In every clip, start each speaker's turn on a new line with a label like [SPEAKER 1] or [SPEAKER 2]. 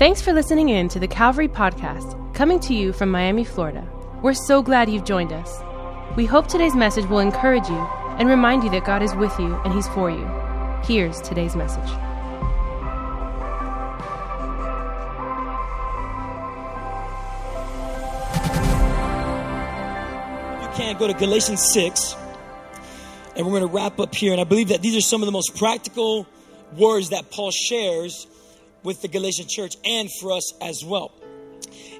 [SPEAKER 1] Thanks for listening in to the Calvary Podcast, coming to you from Miami, Florida. We're so glad you've joined us. We hope today's message will encourage you and remind you that God is with you and He's for you. Here's today's message.
[SPEAKER 2] you can't go to Galatians 6 and we're going to wrap up here and I believe that these are some of the most practical words that Paul shares with the Galatian church and for us as well.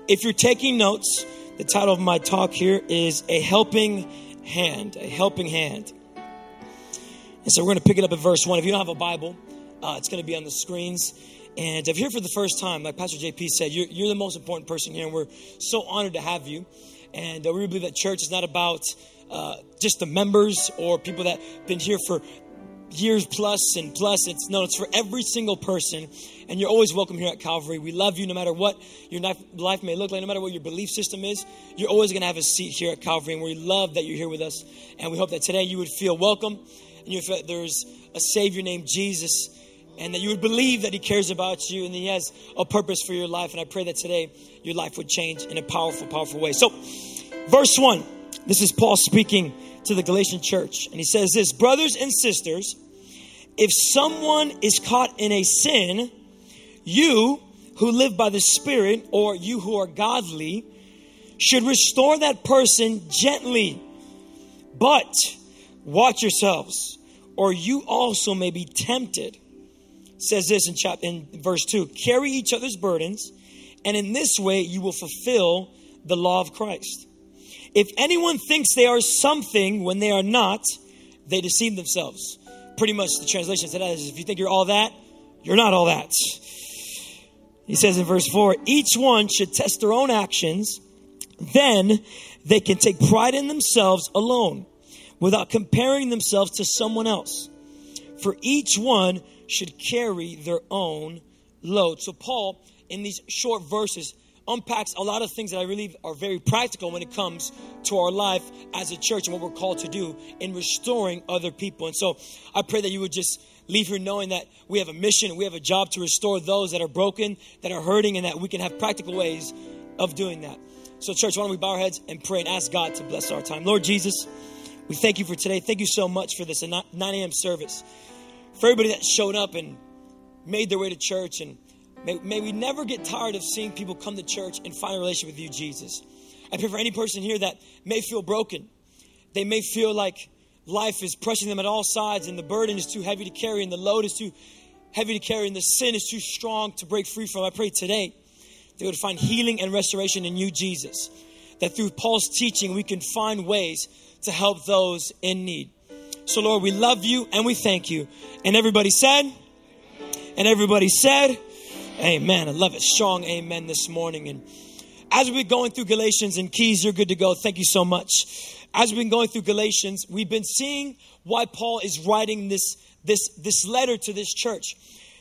[SPEAKER 2] If you're taking notes, the title of my talk here is a helping hand, a helping hand. And so we're going to pick it up at verse 1. If you don't have a Bible, uh, it's going to be on the screens. And if you're here for the first time, like Pastor JP said, you're, you're the most important person here, and we're so honored to have you. And uh, we believe that church is not about uh, just the members or people that have been here for years plus and plus. It's no, it's for every single person. And you're always welcome here at Calvary. We love you no matter what your life may look like, no matter what your belief system is. You're always going to have a seat here at Calvary. And we love that you're here with us. And we hope that today you would feel welcome and you feel there's a Savior named Jesus and that you would believe that He cares about you and He has a purpose for your life. And I pray that today your life would change in a powerful, powerful way. So, verse 1, this is Paul speaking to the Galatian church. And he says this Brothers and sisters, if someone is caught in a sin, you who live by the Spirit, or you who are godly, should restore that person gently. But watch yourselves, or you also may be tempted. It says this in chapter in verse 2 carry each other's burdens, and in this way you will fulfill the law of Christ. If anyone thinks they are something when they are not, they deceive themselves. Pretty much the translation to that is if you think you're all that, you're not all that. He says in verse 4 each one should test their own actions, then they can take pride in themselves alone without comparing themselves to someone else. For each one should carry their own load. So, Paul, in these short verses, unpacks a lot of things that I really are very practical when it comes to our life as a church and what we're called to do in restoring other people. And so I pray that you would just leave here knowing that we have a mission, we have a job to restore those that are broken, that are hurting, and that we can have practical ways of doing that. So, church, why don't we bow our heads and pray and ask God to bless our time? Lord Jesus, we thank you for today. Thank you so much for this 9 a.m. service. For everybody that showed up and made their way to church and May, may we never get tired of seeing people come to church and find a relationship with you, Jesus. I pray for any person here that may feel broken. They may feel like life is pressing them at all sides and the burden is too heavy to carry and the load is too heavy to carry and the sin is too strong to break free from. I pray today they would find healing and restoration in you, Jesus. That through Paul's teaching, we can find ways to help those in need. So, Lord, we love you and we thank you. And everybody said, and everybody said, Amen. I love it. Strong amen this morning. And as we're going through Galatians and Keys, you're good to go. Thank you so much. As we've been going through Galatians, we've been seeing why Paul is writing this, this, this letter to this church.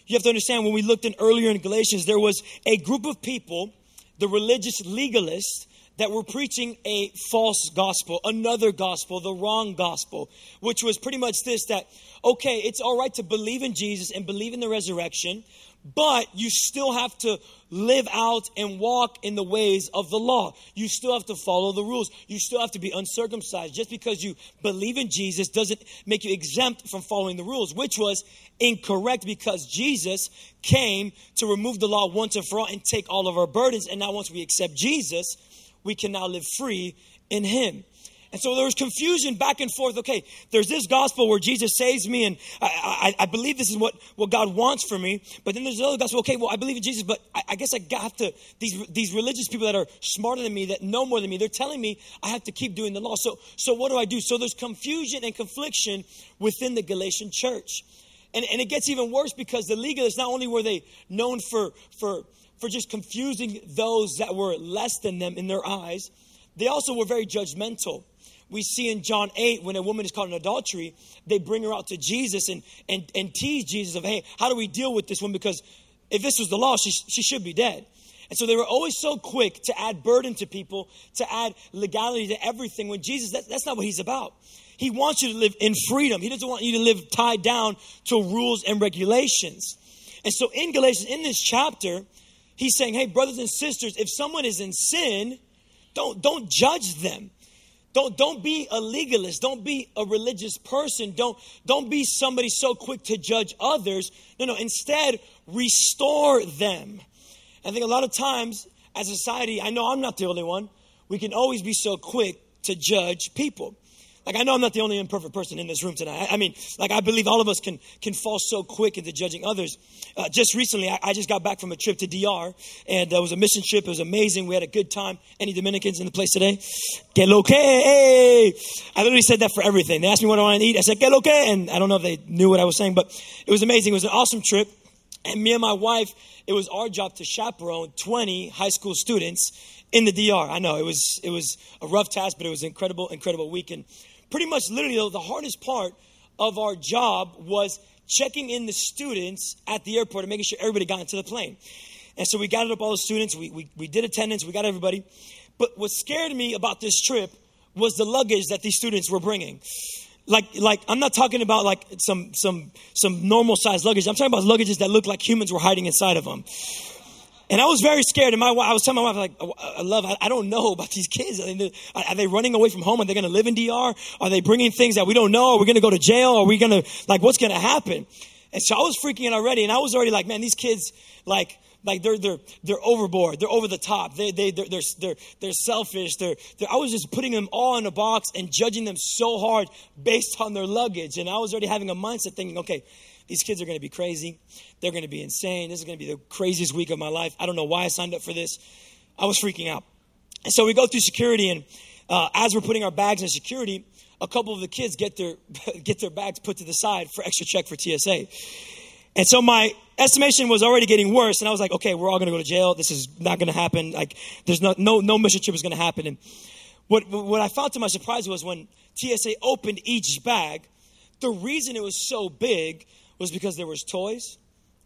[SPEAKER 2] You have to understand when we looked in earlier in Galatians, there was a group of people, the religious legalists, that were preaching a false gospel, another gospel, the wrong gospel, which was pretty much this that, okay, it's all right to believe in Jesus and believe in the resurrection, but you still have to live out and walk in the ways of the law. You still have to follow the rules. You still have to be uncircumcised. Just because you believe in Jesus doesn't make you exempt from following the rules, which was incorrect because Jesus came to remove the law once and for all and take all of our burdens. And now, once we accept Jesus, we can now live free in Him. And so there was confusion back and forth. Okay, there's this gospel where Jesus saves me, and I, I, I, believe this is what, what God wants for me. But then there's another gospel. Okay, well, I believe in Jesus, but I, I guess I have to, these, these religious people that are smarter than me, that know more than me, they're telling me I have to keep doing the law. So, so what do I do? So there's confusion and confliction within the Galatian church. And, and it gets even worse because the legalists, not only were they known for, for, for just confusing those that were less than them in their eyes, they also were very judgmental we see in John 8 when a woman is caught in adultery, they bring her out to Jesus and, and, and tease Jesus of, hey, how do we deal with this one? Because if this was the law, she, she should be dead. And so they were always so quick to add burden to people, to add legality to everything when Jesus, that, that's not what he's about. He wants you to live in freedom. He doesn't want you to live tied down to rules and regulations. And so in Galatians, in this chapter, He's saying, hey, brothers and sisters, if someone is in sin, don't, don't judge them. Don't, don't be a legalist. Don't be a religious person. Don't, don't be somebody so quick to judge others. No, no. Instead, restore them. I think a lot of times as a society, I know I'm not the only one, we can always be so quick to judge people. Like I know I'm not the only imperfect person in this room tonight. I, I mean, like I believe all of us can can fall so quick into judging others. Uh, just recently, I, I, just got back from a trip to DR, and it was a mission trip. It was amazing. We had a good time. Any Dominicans in the place today? Que lo que? I literally said that for everything. They asked me what I want to eat. I said que lo que, and I don't know if they knew what I was saying, but it was amazing. It was an awesome trip, and me and my wife. It was our job to chaperone 20 high school students in the DR. I know it was it was a rough task, but it was an incredible, incredible weekend pretty much literally though, the hardest part of our job was checking in the students at the airport and making sure everybody got into the plane. And so we gathered up all the students, we, we, we did attendance, we got everybody. But what scared me about this trip was the luggage that these students were bringing. Like, like I'm not talking about like some some some normal size luggage. I'm talking about luggages that look like humans were hiding inside of them. And I was very scared. And my I was telling my wife, like, oh, uh, I love, I don't know about these kids. Are they running away from home? Are they going to live in DR? Are they bringing things that we don't know? Are we going to go to jail? Are we going to, like, what's going to happen? And so I was freaking out already. And I was already like, man, these kids, like, like they're they're they're overboard. They're over the top. They they they're they're they're, they're selfish. They're, they're I was just putting them all in a box and judging them so hard based on their luggage. And I was already having a mindset thinking, okay, these kids are going to be crazy. They're going to be insane. This is going to be the craziest week of my life. I don't know why I signed up for this. I was freaking out. And so we go through security, and uh, as we're putting our bags in security, a couple of the kids get their get their bags put to the side for extra check for TSA. And so my estimation was already getting worse, and I was like, okay, we're all going to go to jail. This is not going to happen. Like, there's no no no mission trip is going to happen. And what what I found to my surprise was when TSA opened each bag, the reason it was so big was because there was toys,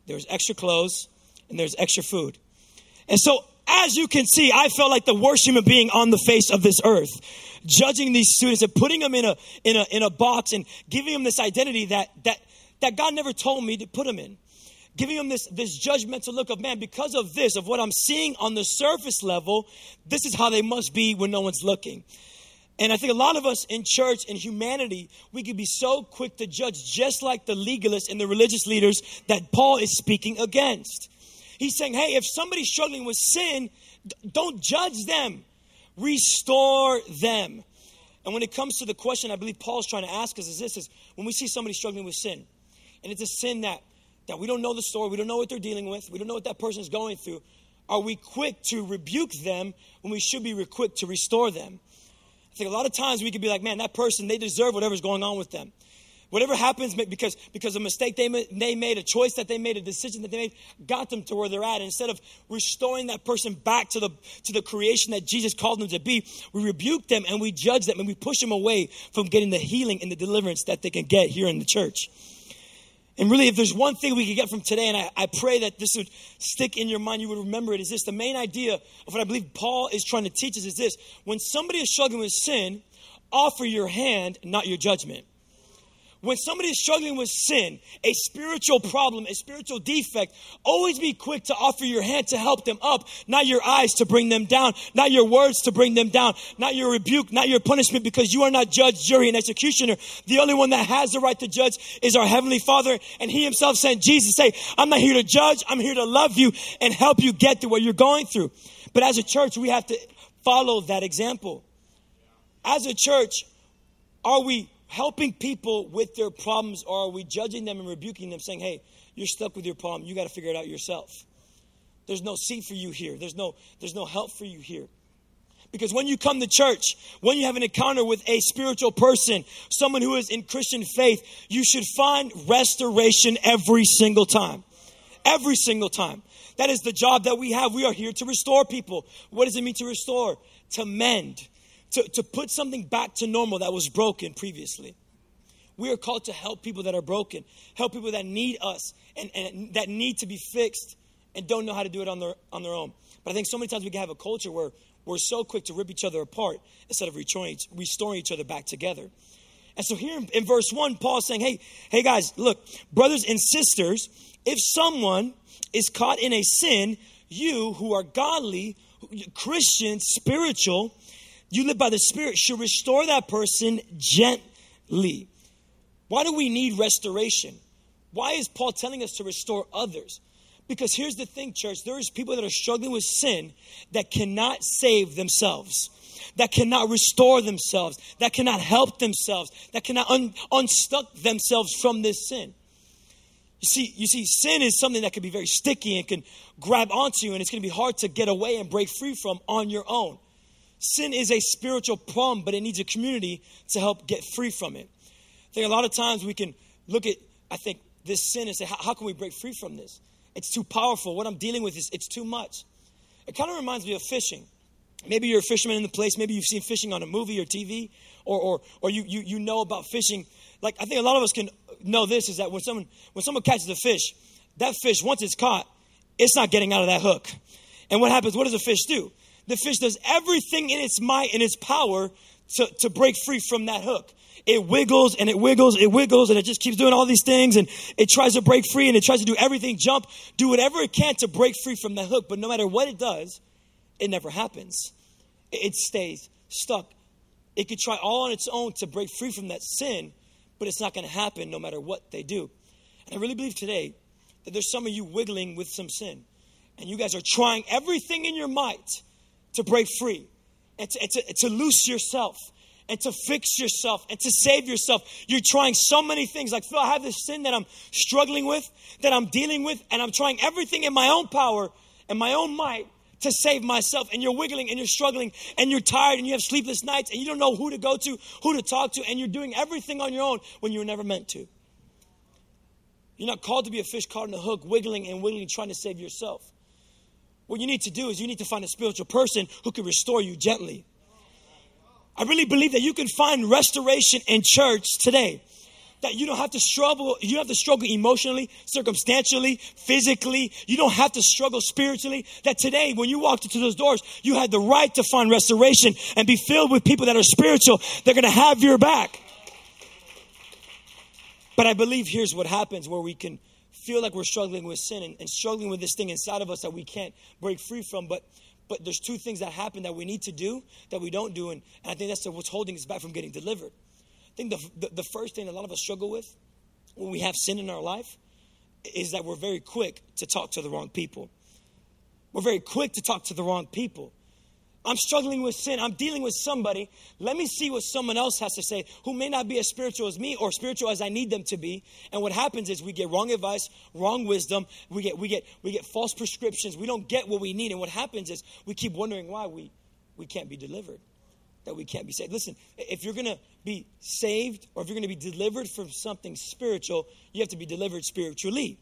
[SPEAKER 2] there was extra clothes, and there's extra food. And so, as you can see, I felt like the worst human being on the face of this earth, judging these students and putting them in a in a in a box and giving them this identity that that that God never told me to put them in. Giving them this, this judgmental look of man, because of this, of what I'm seeing on the surface level, this is how they must be when no one's looking. And I think a lot of us in church and humanity, we could be so quick to judge, just like the legalists and the religious leaders that Paul is speaking against. He's saying, hey, if somebody's struggling with sin, don't judge them, restore them. And when it comes to the question I believe Paul's trying to ask us is this is when we see somebody struggling with sin, and it's a sin that, that we don't know the story, we don't know what they're dealing with, we don't know what that person is going through, are we quick to rebuke them when we should be quick to restore them? I think a lot of times we could be like, man, that person, they deserve whatever's going on with them. Whatever happens because, because a mistake they, they made, a choice that they made, a decision that they made, got them to where they're at. And instead of restoring that person back to the, to the creation that Jesus called them to be, we rebuke them and we judge them and we push them away from getting the healing and the deliverance that they can get here in the church. And really, if there's one thing we could get from today, and I, I, pray that this would stick in your mind, you would remember it, is this. The main idea of what I believe Paul is trying to teach us is this. When somebody is struggling with sin, offer your hand, not your judgment when somebody is struggling with sin, a spiritual problem, a spiritual defect, always be quick to offer your hand to help them up, not your eyes to bring them down, not your words to bring them down, not your rebuke, not your punishment, because you are not judge, jury, and executioner. The only one that has the right to judge is our Heavenly Father, and He Himself sent Jesus say, I'm not here to judge, I'm here to love you and help you get through what you're going through. But as a church, we have to follow that example. As a church, are we helping people with their problems or are we judging them and rebuking them saying hey you're stuck with your problem. You got to figure it out yourself. There's no seat for you here. There's no there's no help for you here. Because when you come to church when you have an encounter with a spiritual person someone who is in christian faith you should find restoration every single time. Every single time. That is the job that we have. We are here to restore people. What does it mean to restore? To mend to, to put something back to normal that was broken previously. We are called to help people that are broken, help people that need us and, and that need to be fixed and don't know how to do it on their, on their own. But I think so many times we can have a culture where we're so quick to rip each other apart instead of restoring, restoring each other back together. And so here in, verse 1, Paul's saying, hey, hey guys, look, brothers and sisters, if someone is caught in a sin, you who are godly, Christian, spiritual, you live by the Spirit, should restore that person gently. Why do we need restoration? Why is Paul telling us to restore others? Because here's the thing, church there is people that are struggling with sin that cannot save themselves that cannot restore themselves, that cannot help themselves, that cannot un- unstuck themselves from this sin. You see, you see, sin is something that can be very sticky and can grab onto you, and it's going to be hard to get away and break free from on your own. Sin is a spiritual problem, but it needs a community to help get free from it. I think a lot of times we can look at, I think, this sin and say, how, can we break free from this? It's too powerful. What I'm dealing with is it's too much. It kind of reminds me of fishing. Maybe you're a fisherman in the place. Maybe you've seen fishing on a movie or TV, or, or, or you, you, you know about fishing. Like, I think a lot of us can know this is that when someone, when someone catches a fish, that fish, once it's caught, it's not getting out of that hook. And what happens? What does a fish do? The fish does everything in its might and its power to, to break free from that hook. It wiggles and it wiggles, it wiggles, and it just keeps doing all these things. And it tries to break free and it tries to do everything, jump, do whatever it can to break free from the hook. But no matter what it does, it never happens. It stays stuck. It could try all on its own to break free from that sin, but it's not going to happen no matter what they do. And I really believe today that there's some of you wiggling with some sin, and you guys are trying everything in your might to break free and to, and to, to loose yourself and to fix yourself and to save yourself. You're trying so many things. Like, Phil, I have this sin that I'm struggling with, that I'm dealing with, and I'm trying everything in my own power and my own might to save myself and you're wiggling and you're struggling and you're tired and you have sleepless nights and you don't know who to go to, who to talk to, and you're doing everything on your own when you were never meant to. You're not called to be a fish caught in a hook, wiggling and wiggling, trying to save yourself. What you need to do is you need to find a spiritual person who can restore you gently. I really believe that you can find restoration in church today. That you don't have to struggle you have to struggle emotionally circumstantially physically. You don't have to struggle spiritually. That today when you walked into those doors you had the right to find restoration and be filled with people that are spiritual they're going to have your back. But i believe here's what happens where we can feel like we're struggling with sin and, and struggling with this thing inside of us that we can't break free from but but there's two things that happen that we need to do that we don't do and, and i think that's what's holding us back from getting delivered I think the, the, the first thing a lot of us struggle with when we have sin in our life is that we're very quick to talk to the wrong people. We're very quick to talk to the wrong people. I'm struggling with sin. I'm dealing with somebody. Let me see what someone else has to say who may not be as spiritual as me or spiritual as I need them to be. And what happens is we get wrong advice, wrong wisdom. We get we get we get false prescriptions. We don't get what we need. And what happens is we keep wondering why we we can't be delivered that we can't be saved. Listen, if you're going to be saved or if you're going to be delivered from something spiritual, you have to be delivered spiritually.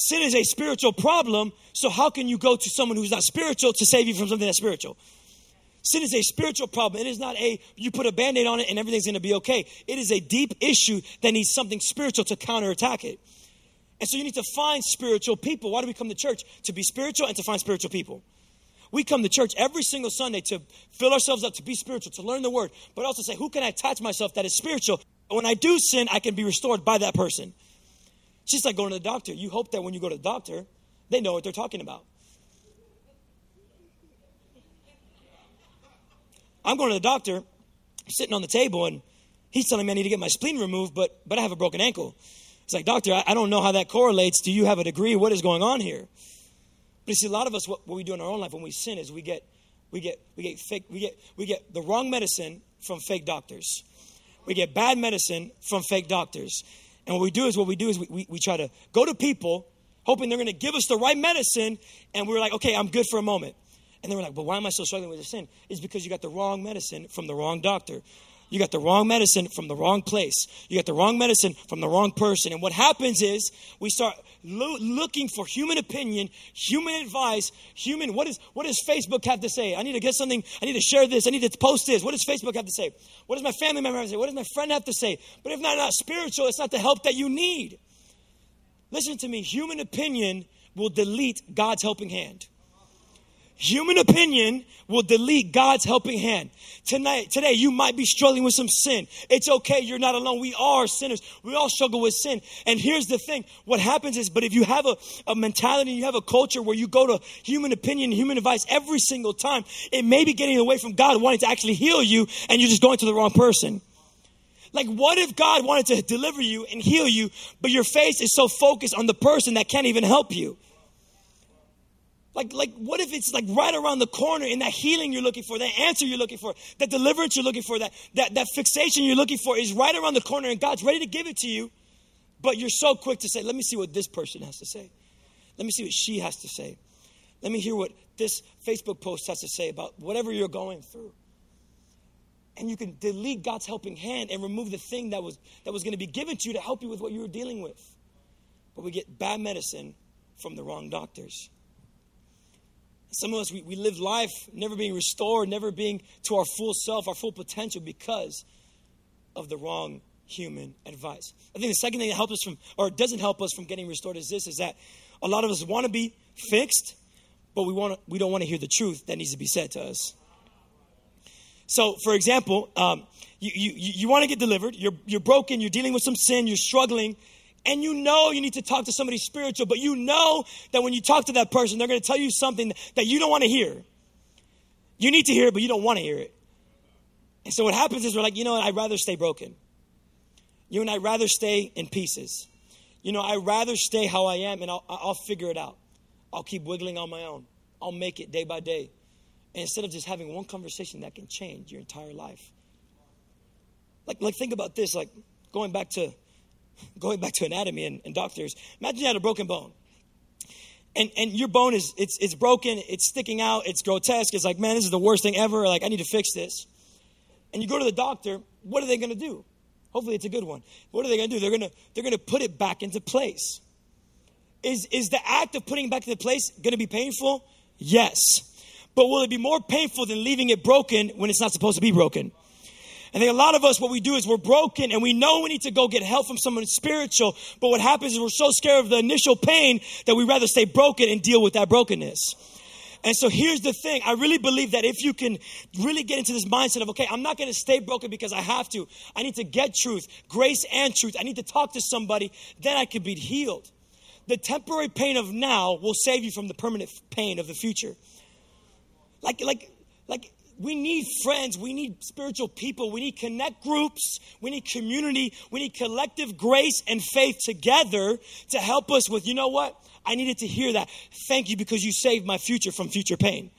[SPEAKER 2] Sin is a spiritual problem, so how can you go to someone who's not spiritual to save you from something that's spiritual? Sin is a spiritual problem. It is not a, you put a band aid on it and everything's going to be okay. It is a deep issue that needs something spiritual to counterattack it. And so you need to find spiritual people. Why do we come to church? To be spiritual and to find spiritual people. We come to church every single Sunday to fill ourselves up, to be spiritual, to learn the word, but also say, who can I attach myself that is spiritual? When I do sin, I can be restored by that person. It's just like going to the doctor. You hope that when you go to the doctor, they know what they're talking about. I'm going to the doctor, sitting on the table, and he's telling me I need to get my spleen removed, but, but I have a broken ankle. It's like, doctor, I, I don't know how that correlates. Do you have a degree? What is going on here? But you see, a lot of us, what, what we do in our own life when we sin is we get, we get, we get fake, we get, we get the wrong medicine from fake doctors. We get bad medicine from fake doctors. And what we do is, what we do is we, we, we try to go to people hoping they're going to give us the right medicine. And we're like, okay, I'm good for a moment. And then we're like, but why am I still struggling with this sin? It's because you got the wrong medicine from the wrong doctor. You got the wrong medicine from the wrong place. You got the wrong medicine from the wrong person. And what happens is we start lo- looking for human opinion, human advice, human. What, is, what does Facebook have to say? I need to get something. I need to share this. I need to post this. What does Facebook have to say? What does my family member have to say? What does my friend have to say? But if not, not spiritual, it's not the help that you need. Listen to me. Human opinion will delete God's helping hand. Human opinion will delete God's helping hand. Tonight, today, you might be struggling with some sin. It's okay. You're not alone. We are sinners. We all struggle with sin. And here's the thing. What happens is, but if you have a, a mentality, you have a culture where you go to human opinion, human advice every single time, it may be getting away from God wanting to actually heal you and you're just going to the wrong person. Like, what if God wanted to deliver you and heal you, but your face is so focused on the person that can't even help you? Like, like, what if it's like right around the corner in that healing you're looking for, that answer you're looking for, that deliverance you're looking for, that, that, that fixation you're looking for is right around the corner and God's ready to give it to you, but you're so quick to say, let me see what this person has to say. Let me see what she has to say. Let me hear what this Facebook post has to say about whatever you're going through. And you can delete God's helping hand and remove the thing that was, that was going to be given to you to help you with what you were dealing with. But we get bad medicine from the wrong doctors. Some of us, we, we live life never being restored, never being to our full self, our full potential because of the wrong human advice. I think the second thing that helps us from, or doesn't help us from getting restored is this, is that a lot of us want to be fixed, but we, want to, we don't want to hear the truth that needs to be said to us. So, for example, um, you, you, you want to get delivered, you're, you're broken, you're dealing with some sin, you're struggling, and you know you need to talk to somebody spiritual, but you know that when you talk to that person, they're going to tell you something that you don't want to hear. You need to hear it, but you don't want to hear it. And so what happens is we're like, you know what, I'd rather stay broken. You and I'd rather stay in pieces. You know, I'd rather stay how I am and I'll, I'll figure it out. I'll keep wiggling on my own. I'll make it day by day. And instead of just having one conversation that can change your entire life. Like, like think about this, like going back to going back to anatomy and, and doctors, imagine you had a broken bone. And, and your bone is it's, it's broken, it's sticking out, it's grotesque. It's like, man, this is the worst thing ever. Like, I need to fix this. And you go to the doctor, what are they going to do? Hopefully, it's a good one. What are they going to do? They're going to they're going to put it back into place. Is is the act of putting it back into place going to be painful? Yes. But will it be more painful than leaving it broken when it's not supposed to be broken? Think a lot of us, what we do is we're broken and we know we need to go get help from someone spiritual. But what happens is we're so scared of the initial pain that we rather stay broken and deal with that brokenness. And so here's the thing. I really believe that if you can really get into this mindset of, okay, I'm not going to stay broken because I have to. I need to get truth, grace and truth. I need to talk to somebody, then I can be healed. The temporary pain of now will save you from the permanent pain of the future. Like, like, like we need friends. We need spiritual people. We need connect groups. We need community. We need collective grace and faith together to help us with, you know what? I needed to hear that. Thank you because you saved my future from future pain.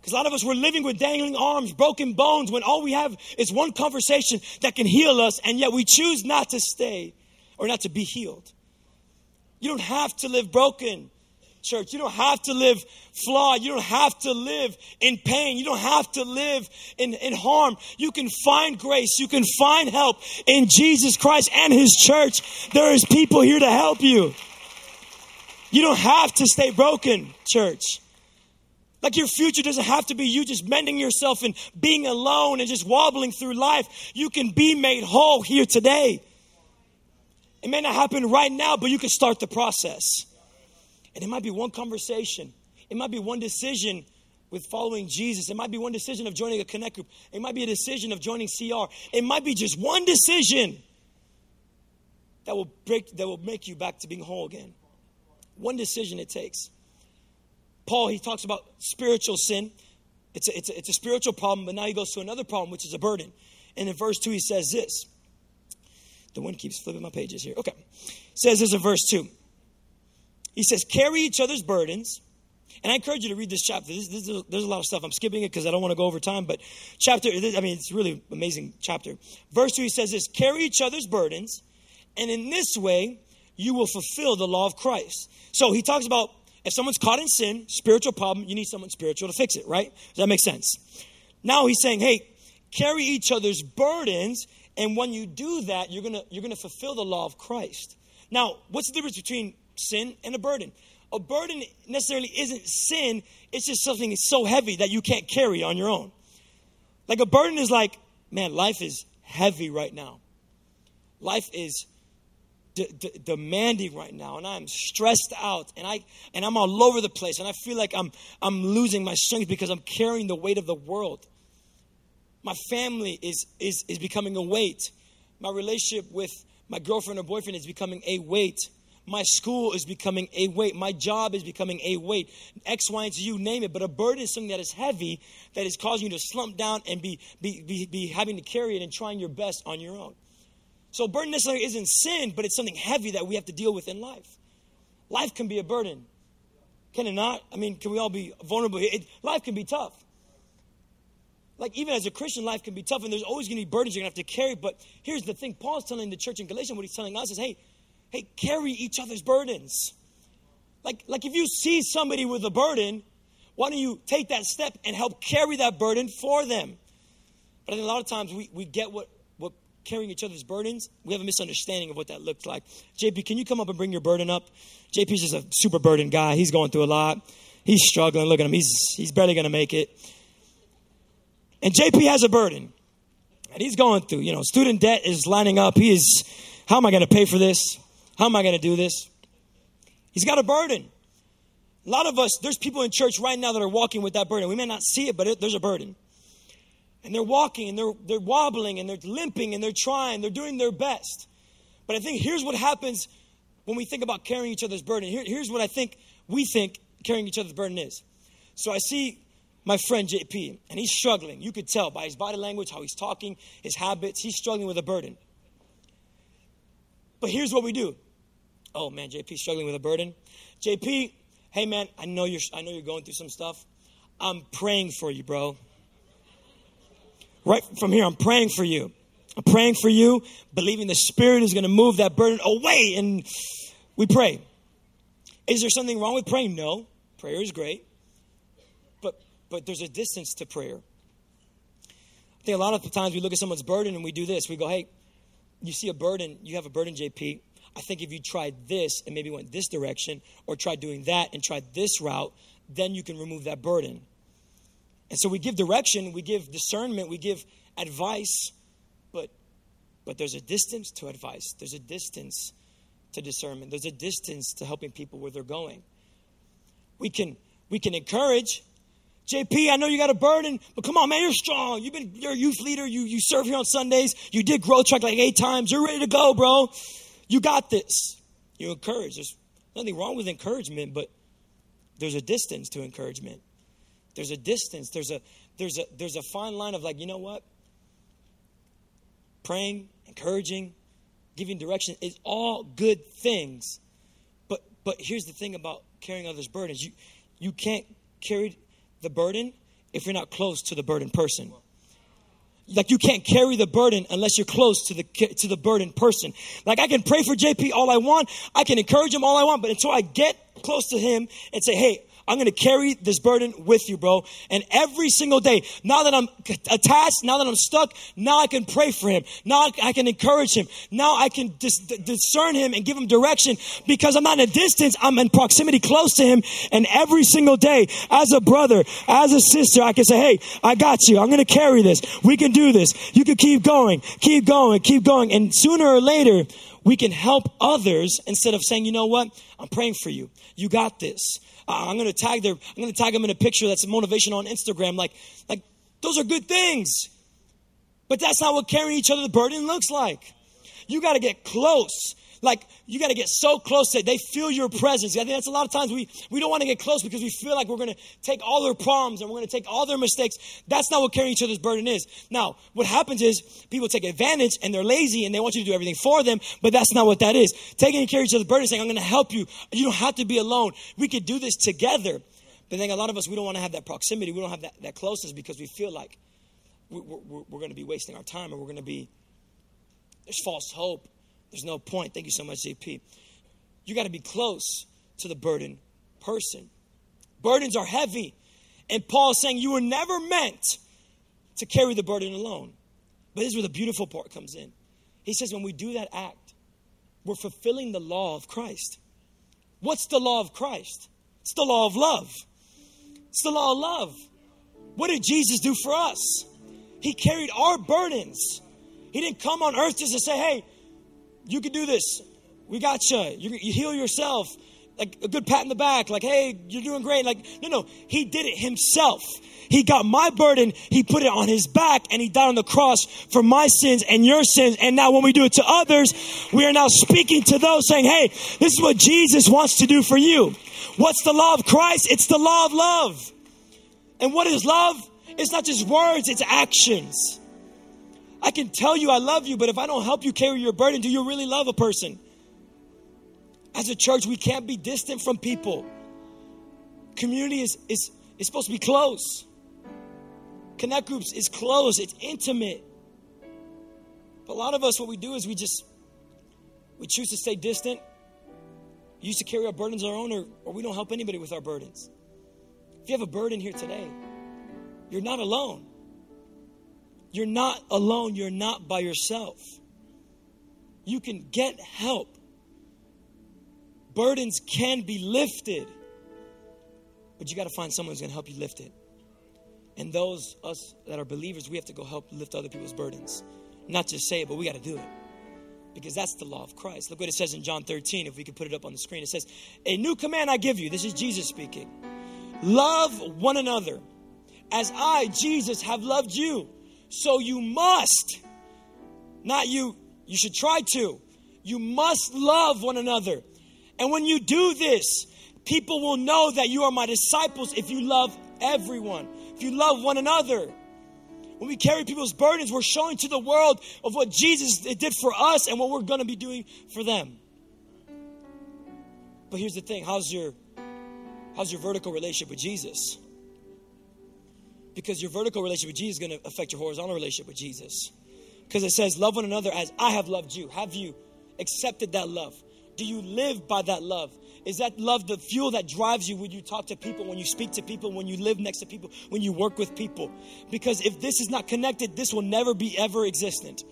[SPEAKER 2] Because a lot of us, we're living with dangling arms, broken bones, when all we have is one conversation that can heal us, and yet we choose not to stay or not to be healed. You don't have to live broken church. You don't have to live flawed. You don't have to live in pain. You don't have to live in, in harm. You can find grace. You can find help in Jesus Christ and His church. There is people here to help you. You don't have to stay broken, church. Like your future doesn't have to be you just mending yourself and being alone and just wobbling through life. You can be made whole here today. It may not happen right now, but you can start the process. And it might be one conversation, it might be one decision with following Jesus. It might be one decision of joining a connect group. It might be a decision of joining CR. It might be just one decision that will break that will make you back to being whole again. One decision it takes. Paul, he talks about spiritual sin. It's a, it's, a, it's a spiritual problem, but now he goes to another problem, which is a burden. And in verse 2, he says this. The one keeps flipping my pages here. Okay. says this in verse 2. He says, carry each other's burdens. And I encourage you to read this chapter. This, this, there's a lot of stuff. I'm skipping it because I don't want to go over time. But chapter, I mean, it's really amazing chapter. Verse 2, he says this carry each other's burdens, and in this way, you will fulfill the law of Christ. So he talks about if someone's caught in sin, spiritual problem, you need someone spiritual to fix it, right? Does that make sense? Now he's saying, hey, carry each other's burdens, and when you do that, you're gonna you're gonna fulfill the law of Christ. Now, what's the difference between sin and a burden. A burden necessarily isn't sin, it's just something that's so heavy that you can't carry on your own. Like a burden is like, man, life is heavy right now. Life is demanding right now and I'm stressed out and I and I'm all over the place and I feel like I'm I'm losing my strength because I'm carrying the weight of the world. My family is is is becoming a weight. My relationship with my girlfriend or boyfriend is becoming a weight. My school is becoming a weight. My job is becoming a weight. X, Y, and Z, you name it. But a burden is something that is heavy, that is causing you to slump down and be, be, be, be having to carry it and trying your best on your own. So, burden necessarily isn't sin, but it's something heavy that we have to deal with in life. Life can be a burden. Can it not? I mean, can we all be vulnerable? It, life can be tough. Like, even as a Christian, life can be tough, and there's always going to be burdens you're going to have to carry. But here's the thing Paul's telling the church in Galatians, what he's telling us is, hey, hey, carry each other's burdens. Like, like if you see somebody with a burden, why don't you take that step and help carry that burden for them? But I think a lot of times we, we get what, what carrying each other's burdens, we have a misunderstanding of what that looks like. JP, can you come up and bring your burden up? JP's just a super burden guy. He's going through a lot. He's struggling. Look at him. He's, he's barely going to make it. And JP has a burden. And he's going through, you know, student debt is lining up. He is, how am I going to pay for this? How am I going to do this? He's got a burden. A lot of us, there's people in church right now that are walking with that burden. We may not see it, but it, there's a burden. And they're walking and they're, they're wobbling and they're limping and they're trying, they're doing their best. But I think here's what happens when we think about carrying each other's burden. Here, here's what I think we think carrying each other's burden is. So I see my friend JP, and he's struggling. You could tell by his body language, how he's talking, his habits, he's struggling with a burden. But here's what we do. Oh man, JP struggling with a burden. JP, hey man, I know you're I know you're going through some stuff. I'm praying for you, bro. Right from here, I'm praying for you. I'm praying for you, believing the Spirit is going to move that burden away, and we pray. Is there something wrong with praying? No. Prayer is great. But but there's a distance to prayer. I think a lot of times we look at someone's burden and we do this. We go, hey, you see a burden, you have a burden, JP. I think if you tried this and maybe went this direction, or tried doing that and tried this route, then you can remove that burden. And so we give direction, we give discernment, we give advice, but but there's a distance to advice. There's a distance to discernment. There's a distance to helping people where they're going. We can we can encourage. JP, I know you got a burden, but come on, man, you're strong. You've been you're a youth leader. You you serve here on Sundays. You did growth track like eight times. You're ready to go, bro. You got this. You encourage. There's nothing wrong with encouragement, but there's a distance to encouragement. There's a distance. There's a there's a there's a fine line of like, you know what? Praying, encouraging, giving direction is all good things. But but here's the thing about carrying others' burdens. You you can't carry the burden if you're not close to the burden person like you can't carry the burden unless you're close to the to the burden person. Like i can pray for jp all i want. I can encourage him all i want. But until i get close to him and say hey I'm going to carry this burden with you, bro. And every single day, now that I'm attached, now that I'm stuck, now I can pray for him. Now I can encourage him. Now I can dis- discern him and give him direction because I'm not in a distance. I'm in proximity close to him. And every single day, as a brother, as a sister, I can say, Hey, I got you. I'm going to carry this. We can do this. You can keep going, keep going, keep going. And sooner or later, we can help others instead of saying, you know what? I'm praying for you. You got this. Uh, I'm going to tag their, I'm going to tag them in a picture that's motivation on Instagram. Like, like those are good things. But that's not what carrying each other the burden looks like. You got to get close like you got to get so close that they feel your presence. I think that's a lot of times we, we don't want to get close because we feel like we're going to take all their problems and we're going to take all their mistakes. That's not what carrying each other's burden is. Now, what happens is people take advantage and they're lazy and they want you to do everything for them, but that's not what that is. Taking and carrying each other's burden is saying, I'm going to help you. You don't have to be alone. We could do this together. But then a lot of us, we don't want to have that proximity. We don't have that, that closeness because we feel like we're, we're, we're going to be wasting our time and we're going to be, there's false hope there's no point. Thank you so much, JP. You got to be close to the burden person. Burdens are heavy. And Paul's saying you were never meant to carry the burden alone. But this is where the beautiful part comes in. He says, when we do that act, we're fulfilling the law of Christ. What's the law of Christ? It's the law of love. It's the law of love. What did Jesus do for us? He carried our burdens. He didn't come on earth just to say, hey, you can do this. we got you. You heal yourself. Like a good pat in the back, like, hey, you're doing great. Like, no, no, he did it himself. He got my burden, he put it on his back, and he died on the cross for my sins and your sins. And now, when we do it to others, we are now speaking to those saying, hey, this is what Jesus wants to do for you. What's the law of Christ? It's the law of love. And what is love? It's not just words, it's actions. I can tell you I love you, but if I don't help you carry your burden, do you really love a person? As a church, we can't be distant from people. Community is, is, is supposed to be close. Connect groups is close, it's intimate. But a lot of us, what we do is we just we choose to stay distant. We used to carry our burdens our own, or, or we don't help anybody with our burdens. If you have a burden here today, you're not alone. You're not alone. You're not by yourself. You can get help. Burdens can be lifted, but you got to find someone who's going to help you lift it. And those, us that are believers, we have to go help lift other people's burdens. Not just say it, but we got to do it. Because that's the law of Christ. Look what it says in John 13, if we could put it up on the screen. It says, A new command I give you. This is Jesus speaking. Love one another as I, Jesus, have loved you. So you must, not you, you should try to. You must love one another. And when you do this, people will know that you are my disciples if you love everyone, if you love one another. When we carry people's burdens, we're showing to the world of what Jesus did for us and what we're going to be doing for them. But here's the thing, how's your how's your vertical relationship with Jesus? Because your vertical relationship with Jesus is going to affect your horizontal relationship with Jesus. Because it says, Love one another as I have loved you. Have you accepted that love? Do you live by that love? Is that love the fuel that drives you when you talk to people, when you speak to people, when you live next to people, when you work with people? Because if this is not connected, this will never be ever existent.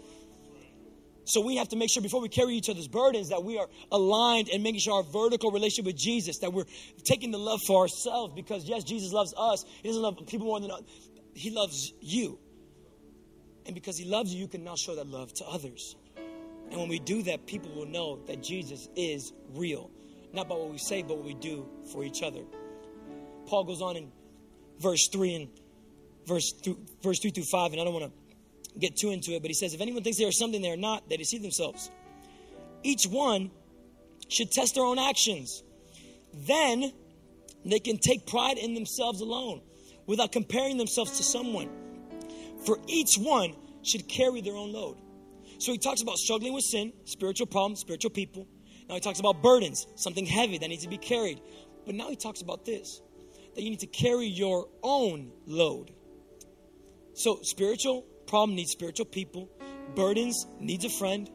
[SPEAKER 2] So we have to make sure before we carry each other's burdens that we are aligned and making sure our vertical relationship with Jesus, that we're taking the love for ourselves because yes, Jesus loves us. He doesn't love people more than us. He loves you. And because he loves you, you can now show that love to others. And when we do that, people will know that Jesus is real. Not by what we say, but what we do for each other. Paul goes on in verse 3 and verse, verse 3 through 5, and I don't want to get too into it, but he says, if anyone thinks they are something they are not, they deceive themselves. Each one should test their own actions. Then they can take pride in themselves alone without comparing themselves to someone. For each one should carry their own load. So he talks about struggling with sin, spiritual problems, spiritual people. Now he talks about burdens, something heavy that needs to be carried. But now he talks about this that you need to carry your own load. So spiritual problem needs spiritual people, burdens needs a friend.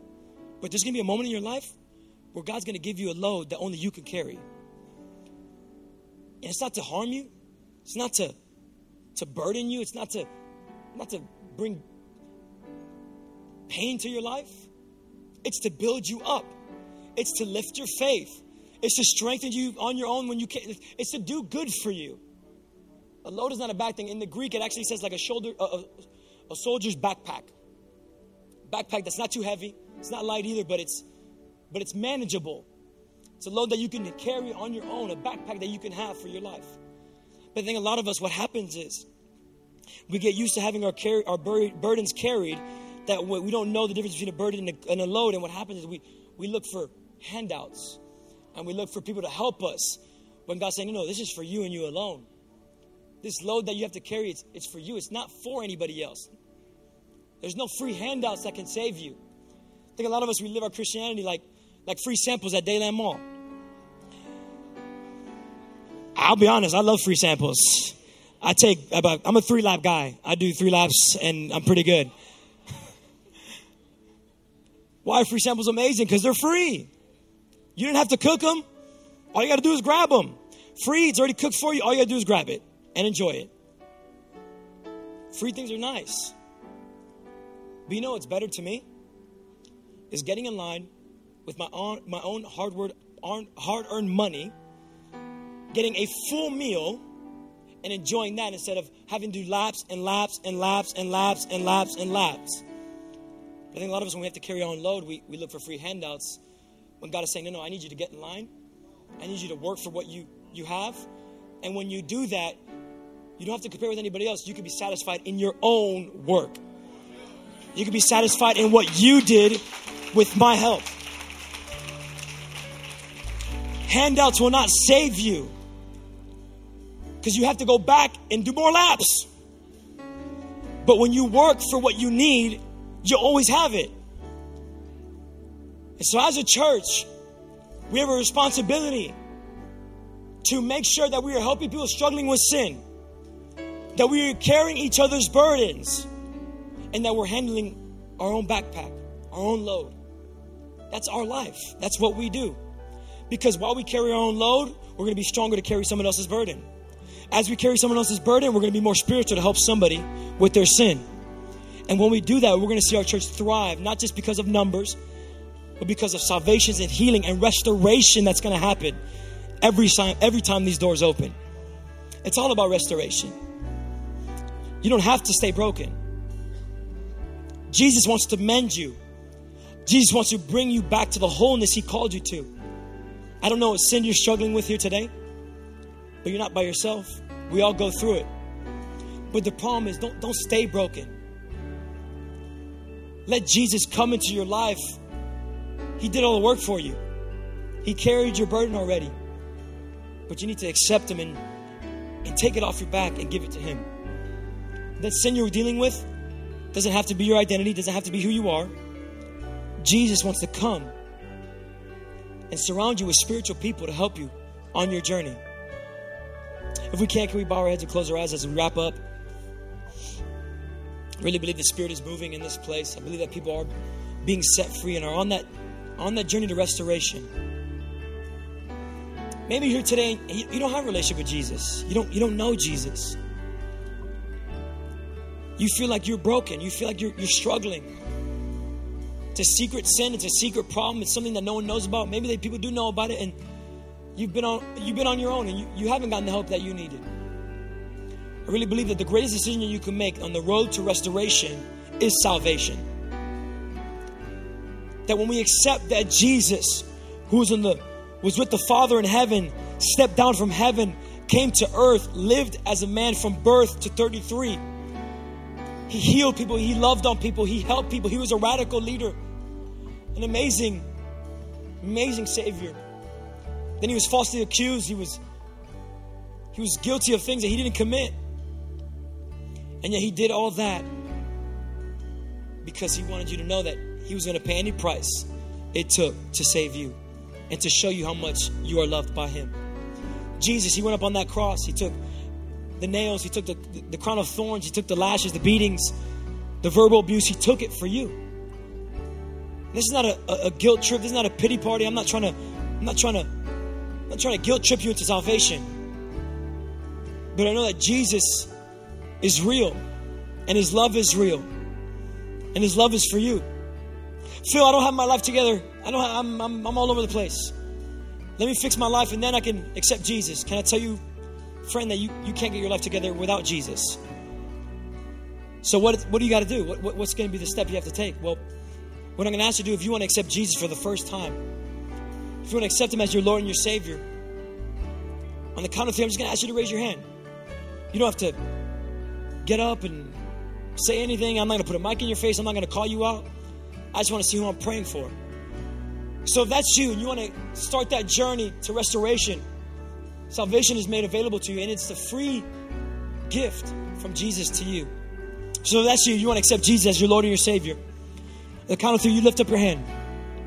[SPEAKER 2] But there's going to be a moment in your life where God's going to give you a load that only you can carry. And it's not to harm you. It's not to to burden you. It's not to not to bring pain to your life. It's to build you up. It's to lift your faith. It's to strengthen you on your own when you can't. It's to do good for you. A load is not a bad thing. In the Greek, it actually says like a shoulder, a, a soldier's backpack. Backpack that's not too heavy, it's not light either, but it's but it's manageable. It's a load that you can carry on your own, a backpack that you can have for your life. But I think a lot of us, what happens is we get used to having our, carry, our burdens carried that we don't know the difference between a burden and a, and a load. And what happens is we, we look for handouts and we look for people to help us when God's saying, no, know, this is for you and you alone. This load that you have to carry, it's, it's for you. It's not for anybody else. There's no free handouts that can save you. I think a lot of us, we live our Christianity like, like free samples at Dadeland Mall. I'll be honest, I love free samples. I take about, I'm a three lap guy. I do three laps and I'm pretty good. Why free samples amazing? Because they're free. You didn't have to cook them. All you got to do is grab them. Free, it's already cooked for you. All you got to do is grab it and enjoy it. Free things are nice. But you know what's better to me? Is getting in line with my own, my own hard, hard earned money, getting a full meal, and enjoying that instead of having to do laps and laps and laps and laps and laps and laps. I think a lot of us, when we have to carry our own load, we, we look for free handouts when God is saying, no, no, I need you to get in line. I need you to work for what you, you have. And when you do that, you don't have to compare with anybody else. You can be satisfied in your own work. You can be satisfied in what you did with my help. Handouts will not save you because you have to go back and do more laps. But when you work for what you need, you always have it. And so, as a church, we have a responsibility to make sure that we are helping people struggling with sin, that we are carrying each other's burdens, and that we're handling our own backpack, our own load. That's our life. That's what we do. Because while we carry our own load, we're going to be stronger to carry someone else's burden. As we carry someone else's burden, we're going to be more spiritual to help somebody with their sin. And when we do that, we're going to see our church thrive, not just because of numbers, but because of salvations and healing and restoration that's going to happen every time, every time these doors open. It's all about restoration. You don't have to stay broken. Jesus wants to mend you. Jesus wants to bring you back to the wholeness He called you to. I don't know what sin you're struggling with here today, but you're not by yourself. We all go through it. But the problem is don't, don't stay broken. Let Jesus come into your life. He did all the work for you. He carried your burden already. But you need to accept him and, and take it off your back and give it to him. That sin you're dealing with doesn't have to be your identity, doesn't have to be who you are. Jesus wants to come and surround you with spiritual people to help you on your journey. If we can, can we bow our heads and close our eyes as we wrap up? I really believe the Spirit is moving in this place. I believe that people are being set free and are on that on that journey to restoration. Maybe you're here today you don't have a relationship with Jesus. You don't you don't know Jesus. You feel like you're broken. You feel like you're, you're struggling. It's a secret sin. It's a secret problem. It's something that no one knows about. Maybe people do know about it, and you've been on you've been on your own, and you, you haven't gotten the help that you needed. I really believe that the greatest decision you can make on the road to restoration is salvation. That when we accept that Jesus, who was in the was with the Father in heaven, stepped down from heaven, came to earth, lived as a man from birth to 33 he healed people, he loved on people, he helped people. He was a radical leader, an amazing, amazing savior. Then he was falsely accused. He was he was guilty of things that he didn't commit. And yet he did all that because he wanted you to know that he was going to pay any price it took to save you and to show you how much you are loved by him. Jesus, he went up on that cross. He took the nails, he took the, the crown of thorns, he took the lashes, the beatings, the verbal abuse, he took it for you. This is not a, a, a guilt trip, this is not a pity party. I'm not trying to, I'm not trying to, I'm not trying to guilt trip you into salvation. But I know that Jesus is real and his love is real. And his love is for you. Phil, I don't have my life together. I don't have, I'm, I'm, I'm all over the place. Let me fix my life and then I can accept Jesus. Can I tell you friend, that you, you can't get your life together without Jesus. So, what, what do you got to do? What, what, what's going to be the step you have to take? Well, what I'm going to ask you to do, if you want to accept Jesus for the first time, if you want to accept Him as your Lord and your Savior, on the count of three, I'm just going to ask you to raise your hand. You don't have to get up and say anything. I'm not going to put a mic in your face. I'm not going to call you out. I just want to see who I'm praying for. So if that's you and you want to start that journey to restoration, Salvation is made available to you, and it's a free gift from Jesus to you. So that's you. You want to accept Jesus as your Lord and your Savior. the count of three, you lift up your hand.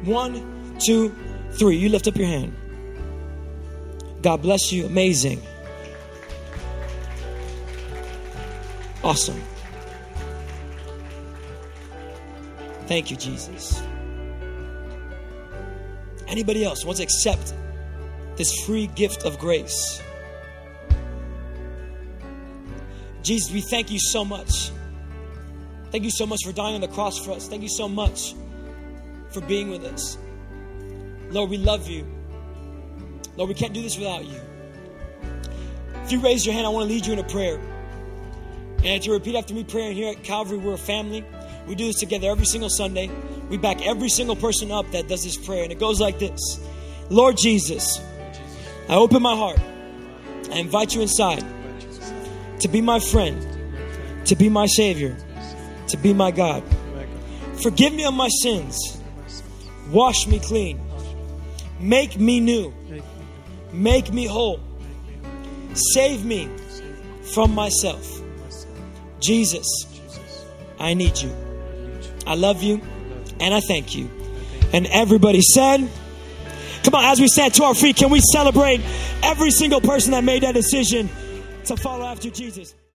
[SPEAKER 2] One, two, three. You lift up your hand. God bless you. Amazing. Awesome. Thank you, Jesus. Anybody else wants to accept this free gift of grace. Jesus, we thank you so much. Thank you so much for dying on the cross for us. Thank you so much for being with us. Lord, we love you. Lord, we can't do this without you. If you raise your hand, I want to lead you in a prayer. And if you repeat after me, praying here at Calvary, we're a family. We do this together every single Sunday. We back every single person up that does this prayer. And it goes like this Lord Jesus, I open my heart. I invite you inside to be my friend, to be my Savior, to be my God. Forgive me of my sins. Wash me clean. Make me new. Make me whole. Save me from myself. Jesus, I need you. I love you and I thank you. And everybody said, Come on, as we stand to our feet, can we celebrate every single person that made that decision to follow after Jesus?